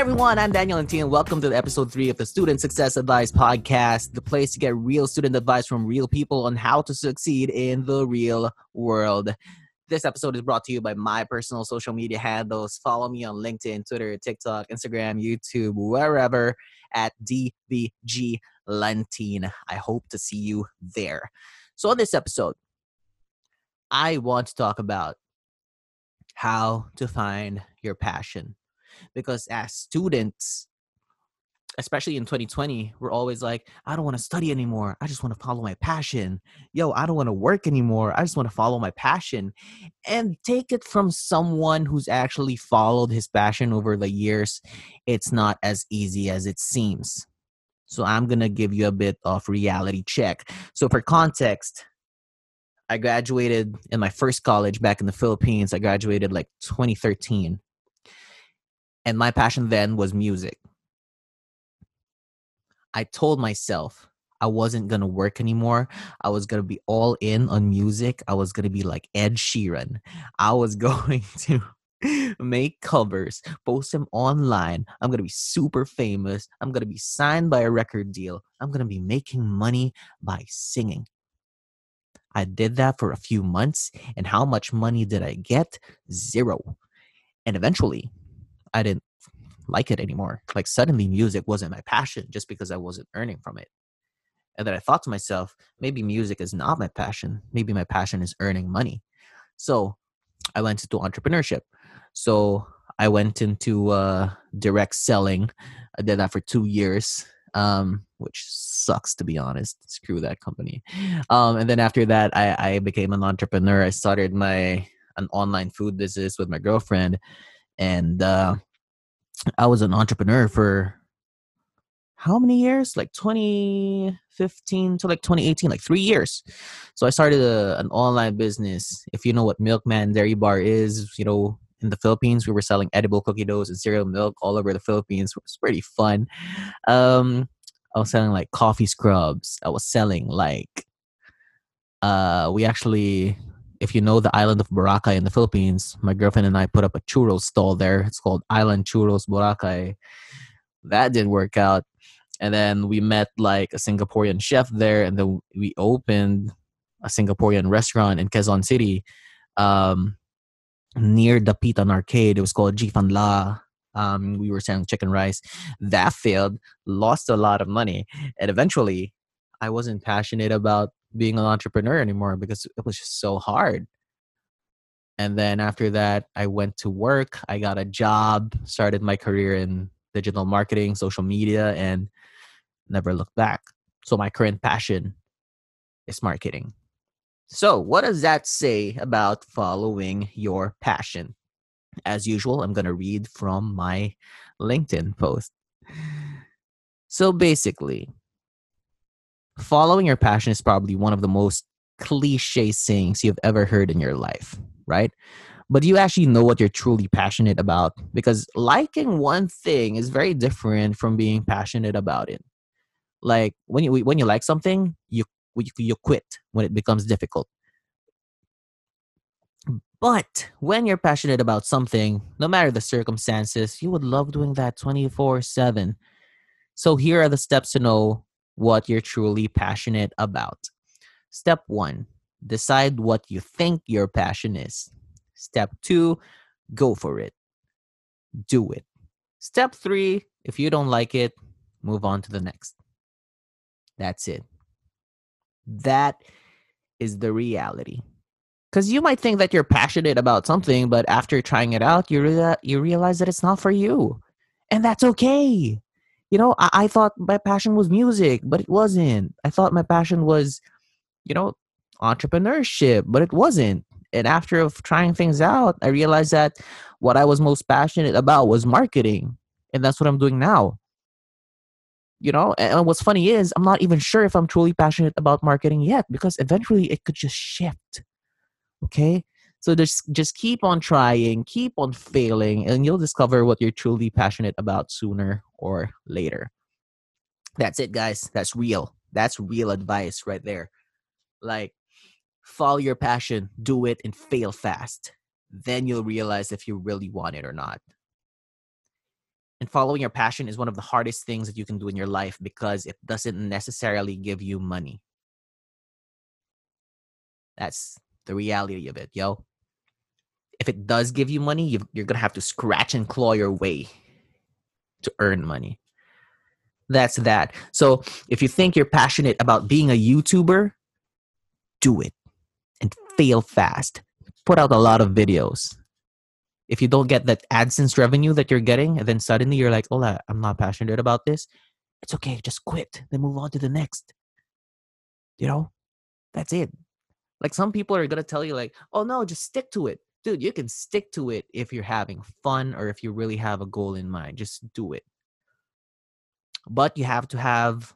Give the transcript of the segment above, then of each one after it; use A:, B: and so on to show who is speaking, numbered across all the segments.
A: everyone, I'm Daniel and Welcome to episode three of the Student Success Advice Podcast, the place to get real student advice from real people on how to succeed in the real world. This episode is brought to you by my personal social media handles. Follow me on LinkedIn, Twitter, TikTok, Instagram, YouTube, wherever at DVG Lantin. I hope to see you there. So, on this episode, I want to talk about how to find your passion because as students especially in 2020 we're always like i don't want to study anymore. I just want to follow my passion. Yo i don't want to work anymore. I just want to follow my passion. And take it from someone who's actually followed his passion over the years it's not as easy as it seems. So i'm going to give you a bit of reality check. So for context i graduated in my first college back in the philippines. I graduated like 2013 and my passion then was music. I told myself I wasn't going to work anymore. I was going to be all in on music. I was going to be like Ed Sheeran. I was going to make covers, post them online. I'm going to be super famous. I'm going to be signed by a record deal. I'm going to be making money by singing. I did that for a few months. And how much money did I get? Zero. And eventually, I didn't like it anymore. Like suddenly music wasn't my passion just because I wasn't earning from it. And then I thought to myself, maybe music is not my passion. Maybe my passion is earning money. So I went into entrepreneurship. So I went into uh, direct selling. I did that for two years, um, which sucks to be honest. Screw that company. Um, and then after that, I, I became an entrepreneur. I started my an online food business with my girlfriend, and uh, I was an entrepreneur for how many years? Like 2015 to like 2018, like three years. So I started a, an online business. If you know what Milkman Dairy Bar is, you know, in the Philippines, we were selling edible cookie doughs and cereal milk all over the Philippines. It was pretty fun. Um, I was selling like coffee scrubs. I was selling like, uh, we actually if you know the island of Boracay in the Philippines, my girlfriend and I put up a churros stall there. It's called Island Churros Boracay. That didn't work out. And then we met like a Singaporean chef there, and then we opened a Singaporean restaurant in Quezon City um, near the Pitan Arcade. It was called Jifan La. Um, we were selling chicken rice. That failed, lost a lot of money, and eventually I wasn't passionate about being an entrepreneur anymore because it was just so hard. And then after that, I went to work. I got a job, started my career in digital marketing, social media, and never looked back. So my current passion is marketing. So, what does that say about following your passion? As usual, I'm going to read from my LinkedIn post. So, basically, following your passion is probably one of the most cliche sayings you've ever heard in your life, right? But do you actually know what you're truly passionate about? Because liking one thing is very different from being passionate about it. Like when you when you like something, you you quit when it becomes difficult. But when you're passionate about something, no matter the circumstances, you would love doing that 24 7. So here are the steps to know what you're truly passionate about. Step one, decide what you think your passion is. Step two, go for it. Do it. Step three, if you don't like it, move on to the next. That's it. That is the reality. Because you might think that you're passionate about something, but after trying it out, you, you realize that it's not for you. And that's okay you know, I, I thought my passion was music, but it wasn't. I thought my passion was, you know, entrepreneurship, but it wasn't. And after of trying things out, I realized that what I was most passionate about was marketing. And that's what I'm doing now. You know, and what's funny is I'm not even sure if I'm truly passionate about marketing yet because eventually it could just shift. Okay? So just just keep on trying, keep on failing, and you'll discover what you're truly passionate about sooner or later. That's it, guys. That's real. That's real advice right there. Like follow your passion, do it, and fail fast. Then you'll realize if you really want it or not. And following your passion is one of the hardest things that you can do in your life because it doesn't necessarily give you money. That's the reality of it, yo. If it does give you money, you're going to have to scratch and claw your way to earn money. That's that. So if you think you're passionate about being a YouTuber, do it and fail fast. Put out a lot of videos. If you don't get that AdSense revenue that you're getting, and then suddenly you're like, oh, I'm not passionate about this, it's okay. Just quit. Then move on to the next. You know, that's it. Like some people are gonna tell you, like, oh no, just stick to it. Dude, you can stick to it if you're having fun or if you really have a goal in mind. Just do it. But you have to have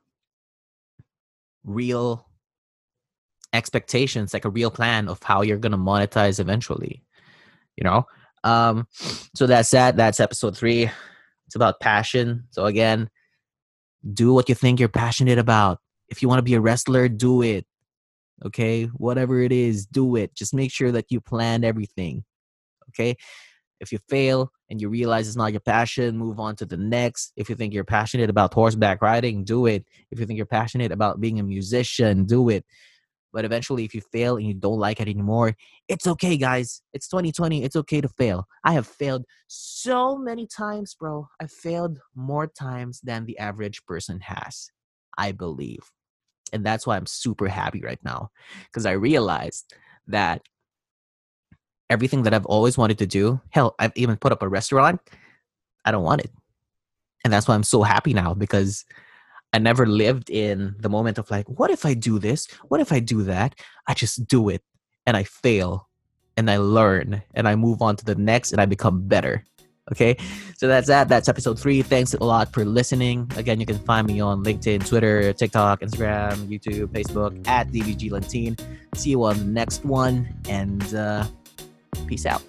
A: real expectations, like a real plan of how you're gonna monetize eventually. You know? Um, so that's that. That's episode three. It's about passion. So again, do what you think you're passionate about. If you want to be a wrestler, do it. Okay, whatever it is, do it. Just make sure that you plan everything. Okay, if you fail and you realize it's not your passion, move on to the next. If you think you're passionate about horseback riding, do it. If you think you're passionate about being a musician, do it. But eventually, if you fail and you don't like it anymore, it's okay, guys. It's 2020. It's okay to fail. I have failed so many times, bro. I failed more times than the average person has, I believe. And that's why I'm super happy right now because I realized that everything that I've always wanted to do, hell, I've even put up a restaurant, I don't want it. And that's why I'm so happy now because I never lived in the moment of like, what if I do this? What if I do that? I just do it and I fail and I learn and I move on to the next and I become better. Okay, so that's that. That's episode three. Thanks a lot for listening. Again, you can find me on LinkedIn, Twitter, TikTok, Instagram, YouTube, Facebook at DVG Lantin. See you on the next one, and uh, peace out.